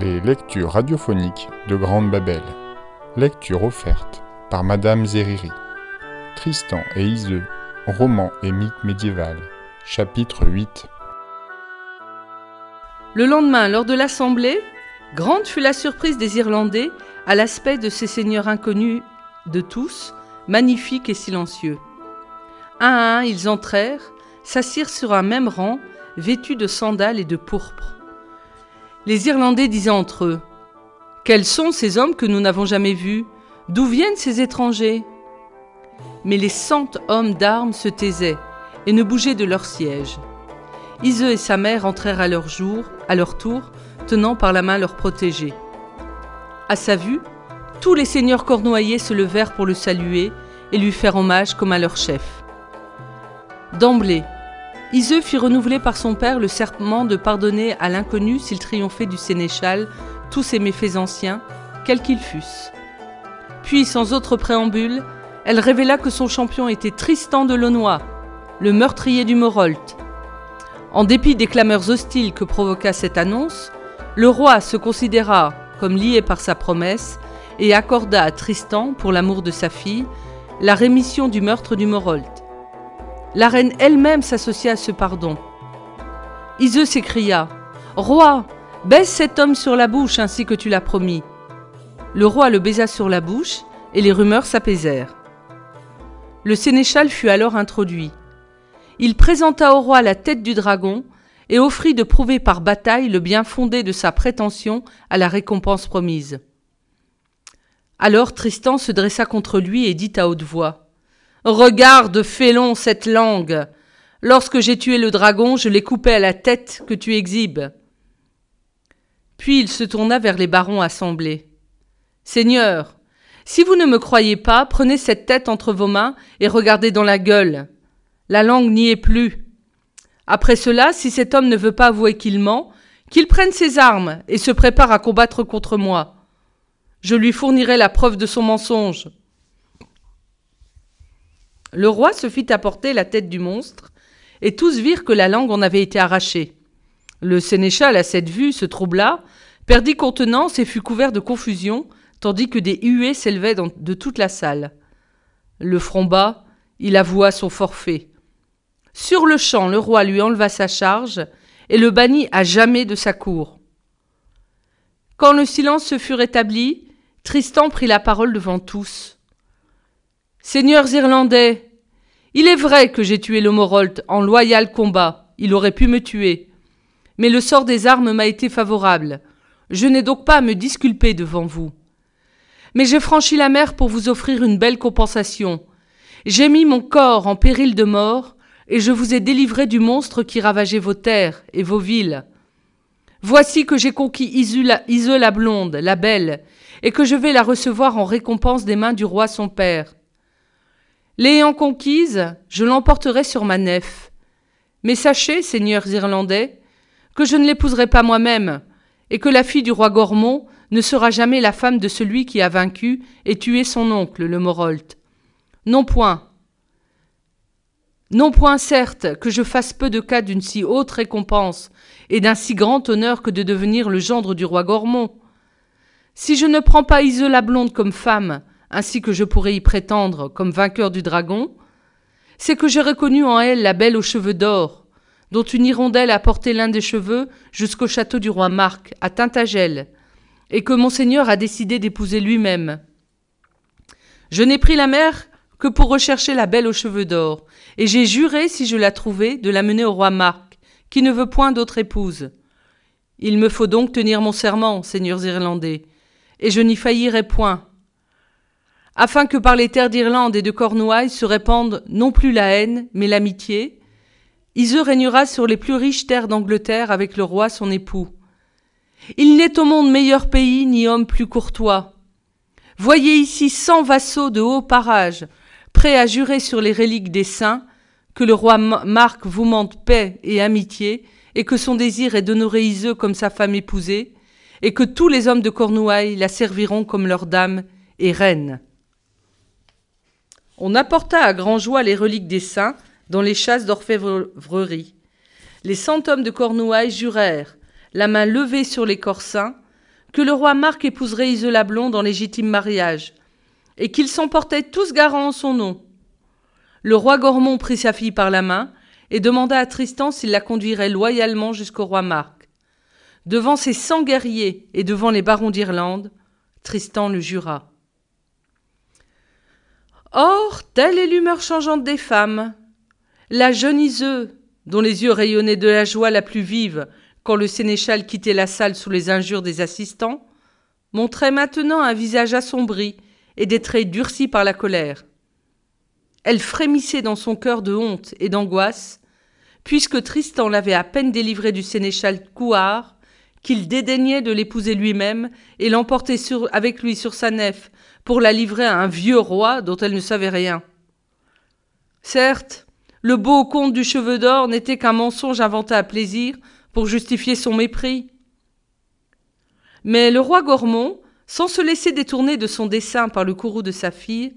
Les lectures radiophoniques de Grande Babel. Lecture offerte par Madame Zeriri. Tristan et Iseux, roman et mythe médiéval. Chapitre 8. Le lendemain, lors de l'assemblée, grande fut la surprise des Irlandais à l'aspect de ces seigneurs inconnus de tous, magnifiques et silencieux. Un à un, ils entrèrent, s'assirent sur un même rang, vêtus de sandales et de pourpre. Les Irlandais disaient entre eux Quels sont ces hommes que nous n'avons jamais vus? D'où viennent ces étrangers? Mais les cent hommes d'armes se taisaient et ne bougeaient de leur siège. Iseux et sa mère entrèrent à leur jour, à leur tour, tenant par la main leur protégé. À sa vue, tous les seigneurs cornoyais se levèrent pour le saluer et lui faire hommage comme à leur chef. D'emblée, Iseux fit renouveler par son père le serment de pardonner à l'inconnu s'il triomphait du sénéchal tous ses méfaits anciens, quels qu'ils fussent. Puis, sans autre préambule, elle révéla que son champion était Tristan de Launois, le meurtrier du Morolt. En dépit des clameurs hostiles que provoqua cette annonce, le roi se considéra comme lié par sa promesse et accorda à Tristan, pour l'amour de sa fille, la rémission du meurtre du Morolt. La reine elle-même s'associa à ce pardon. Iseux s'écria Roi, baisse cet homme sur la bouche ainsi que tu l'as promis. Le roi le baisa sur la bouche et les rumeurs s'apaisèrent. Le sénéchal fut alors introduit. Il présenta au roi la tête du dragon et offrit de prouver par bataille le bien fondé de sa prétention à la récompense promise. Alors Tristan se dressa contre lui et dit à haute voix Regarde, félon, cette langue. Lorsque j'ai tué le dragon, je l'ai coupé à la tête que tu exhibes. Puis il se tourna vers les barons assemblés. Seigneur, si vous ne me croyez pas, prenez cette tête entre vos mains et regardez dans la gueule. La langue n'y est plus. Après cela, si cet homme ne veut pas avouer qu'il ment, qu'il prenne ses armes et se prépare à combattre contre moi. Je lui fournirai la preuve de son mensonge. Le roi se fit apporter la tête du monstre, et tous virent que la langue en avait été arrachée. Le sénéchal, à cette vue, se troubla, perdit contenance et fut couvert de confusion, tandis que des huées s'élevaient de toute la salle. Le front bas, il avoua son forfait. Sur le champ, le roi lui enleva sa charge et le bannit à jamais de sa cour. Quand le silence se fut rétabli, Tristan prit la parole devant tous. Seigneurs irlandais, il est vrai que j'ai tué le Morolt en loyal combat, il aurait pu me tuer. Mais le sort des armes m'a été favorable. Je n'ai donc pas à me disculper devant vous. Mais j'ai franchi la mer pour vous offrir une belle compensation. J'ai mis mon corps en péril de mort, et je vous ai délivré du monstre qui ravageait vos terres et vos villes. Voici que j'ai conquis Iseu la, la blonde, la belle, et que je vais la recevoir en récompense des mains du roi son père. L'ayant conquise, je l'emporterai sur ma nef. Mais sachez, seigneurs irlandais, que je ne l'épouserai pas moi-même, et que la fille du roi Gormont ne sera jamais la femme de celui qui a vaincu et tué son oncle, le Morolt. Non point. Non point, certes, que je fasse peu de cas d'une si haute récompense et d'un si grand honneur que de devenir le gendre du roi Gormont. Si je ne prends pas Iseux la blonde comme femme, ainsi que je pourrais y prétendre comme vainqueur du dragon, c'est que j'ai reconnu en elle la belle aux cheveux d'or, dont une hirondelle a porté l'un des cheveux jusqu'au château du roi Marc, à Tintagel, et que monseigneur a décidé d'épouser lui-même. Je n'ai pris la mer que pour rechercher la belle aux cheveux d'or, et j'ai juré, si je la trouvais, de la mener au roi Marc, qui ne veut point d'autre épouse. Il me faut donc tenir mon serment, seigneurs irlandais, et je n'y faillirai point, afin que par les terres d'Irlande et de Cornouailles se répande non plus la haine, mais l'amitié. Iseux régnera sur les plus riches terres d'Angleterre avec le roi son époux. Il n'est au monde meilleur pays ni homme plus courtois. Voyez ici cent vassaux de haut parage, prêts à jurer sur les reliques des saints, que le roi Marc vous mente paix et amitié, et que son désir est d'honorer Iseux comme sa femme épousée, et que tous les hommes de Cornouailles la serviront comme leur dame et reine. On apporta à grand joie les reliques des saints dans les chasses d'orfèvrerie. Les cent hommes de Cornouailles jurèrent, la main levée sur les corps saints, que le roi Marc épouserait Isola Blonde en légitime mariage, et qu'ils s'emportaient tous garants en son nom. Le roi Gormont prit sa fille par la main et demanda à Tristan s'il la conduirait loyalement jusqu'au roi Marc. Devant ses cent guerriers et devant les barons d'Irlande, Tristan le jura. Or, telle est l'humeur changeante des femmes. La jeune Iseux, dont les yeux rayonnaient de la joie la plus vive quand le sénéchal quittait la salle sous les injures des assistants, montrait maintenant un visage assombri et des traits durcis par la colère. Elle frémissait dans son cœur de honte et d'angoisse, puisque Tristan l'avait à peine délivrée du sénéchal Couard, qu'il dédaignait de l'épouser lui-même et l'emporter avec lui sur sa nef pour la livrer à un vieux roi dont elle ne savait rien. Certes, le beau comte du cheveu d'or n'était qu'un mensonge inventé à plaisir pour justifier son mépris. Mais le roi Gormont, sans se laisser détourner de son dessein par le courroux de sa fille,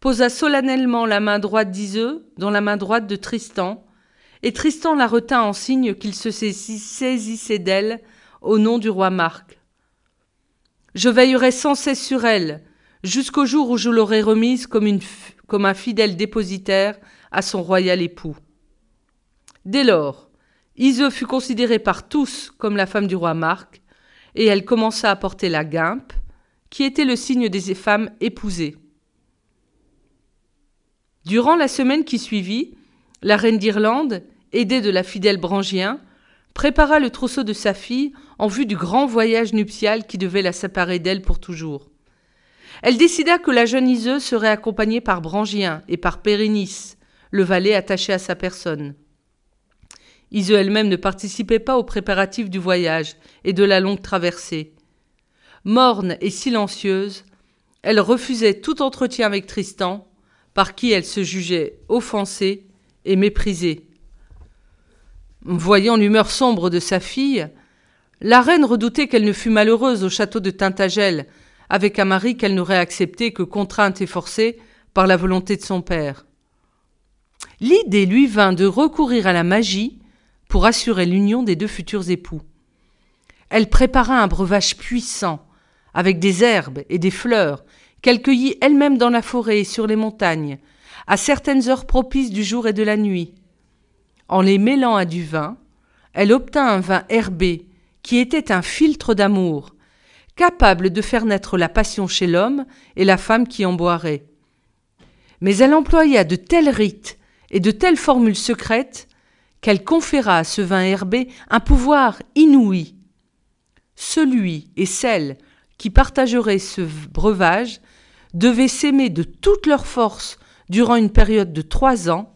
posa solennellement la main droite d'Iseux dans la main droite de Tristan, et Tristan la retint en signe qu'il se saisissait d'elle au nom du roi Marc. Je veillerai sans cesse sur elle, jusqu'au jour où je l'aurai remise comme, comme un fidèle dépositaire à son royal époux. Dès lors, Iseux fut considérée par tous comme la femme du roi Marc, et elle commença à porter la guimpe, qui était le signe des femmes épousées. Durant la semaine qui suivit, la reine d'Irlande, aidée de la fidèle Brangien, prépara le trousseau de sa fille en vue du grand voyage nuptial qui devait la séparer d'elle pour toujours. Elle décida que la jeune Iseuse serait accompagnée par Brangien et par Pérénice, le valet attaché à sa personne. Iseux elle-même ne participait pas aux préparatifs du voyage et de la longue traversée. Morne et silencieuse, elle refusait tout entretien avec Tristan, par qui elle se jugeait offensée et méprisée. Voyant l'humeur sombre de sa fille, la reine redoutait qu'elle ne fût malheureuse au château de Tintagel, avec un mari qu'elle n'aurait accepté que contrainte et forcée par la volonté de son père. L'idée lui vint de recourir à la magie pour assurer l'union des deux futurs époux. Elle prépara un breuvage puissant, avec des herbes et des fleurs, qu'elle cueillit elle-même dans la forêt et sur les montagnes, à certaines heures propices du jour et de la nuit. En les mêlant à du vin, elle obtint un vin herbé qui était un filtre d'amour, capable de faire naître la passion chez l'homme et la femme qui en boirait. Mais elle employa de tels rites et de telles formules secrètes qu'elle conféra à ce vin herbé un pouvoir inouï. Celui et celle qui partageraient ce breuvage devaient s'aimer de toute leur force durant une période de trois ans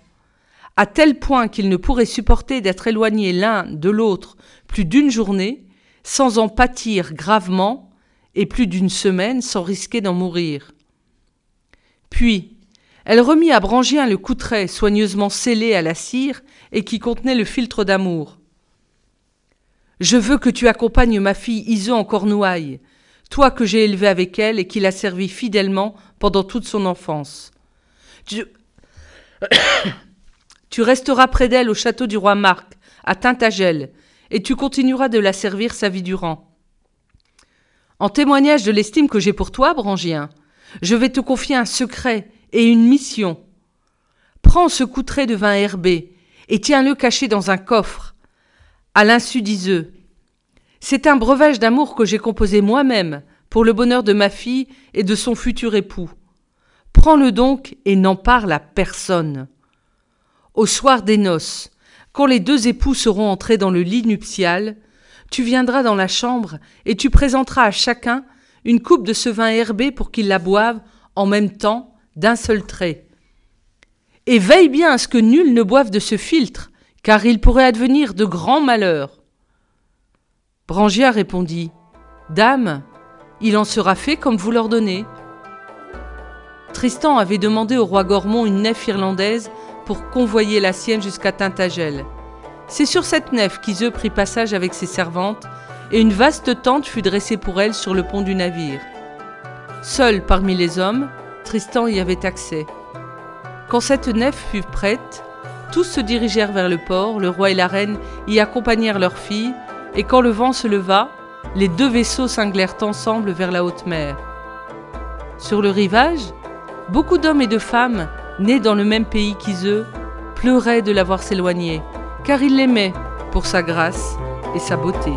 à tel point qu'ils ne pourraient supporter d'être éloignés l'un de l'autre plus d'une journée, sans en pâtir gravement, et plus d'une semaine sans risquer d'en mourir. Puis, elle remit à Brangien le coutret soigneusement scellé à la cire et qui contenait le filtre d'amour. Je veux que tu accompagnes ma fille Iso en Cornouailles, toi que j'ai élevée avec elle et qui l'a servi fidèlement pendant toute son enfance. Tu resteras près d'elle au château du roi Marc, à Tintagel, et tu continueras de la servir sa vie durant. En témoignage de l'estime que j'ai pour toi, Brangien, je vais te confier un secret et une mission. Prends ce coutret de vin herbé et tiens-le caché dans un coffre, à l'insu d'Iseux. C'est un breuvage d'amour que j'ai composé moi-même pour le bonheur de ma fille et de son futur époux. Prends-le donc et n'en parle à personne. Au soir des noces, quand les deux époux seront entrés dans le lit nuptial, tu viendras dans la chambre et tu présenteras à chacun une coupe de ce vin herbé pour qu'ils la boivent en même temps d'un seul trait. Et veille bien à ce que nul ne boive de ce filtre, car il pourrait advenir de grands malheurs. Brangia répondit Dame, il en sera fait comme vous l'ordonnez. Tristan avait demandé au roi Gormont une nef irlandaise pour convoyer la sienne jusqu'à Tintagel. C'est sur cette nef qu'Iseux prit passage avec ses servantes, et une vaste tente fut dressée pour elle sur le pont du navire. Seul parmi les hommes, Tristan y avait accès. Quand cette nef fut prête, tous se dirigèrent vers le port, le roi et la reine y accompagnèrent leur fille, et quand le vent se leva, les deux vaisseaux cinglèrent ensemble vers la haute mer. Sur le rivage, beaucoup d'hommes et de femmes, nés dans le même pays qu'Iseux, pleuraient de l'avoir s'éloigné, car ils l'aimaient pour sa grâce et sa beauté.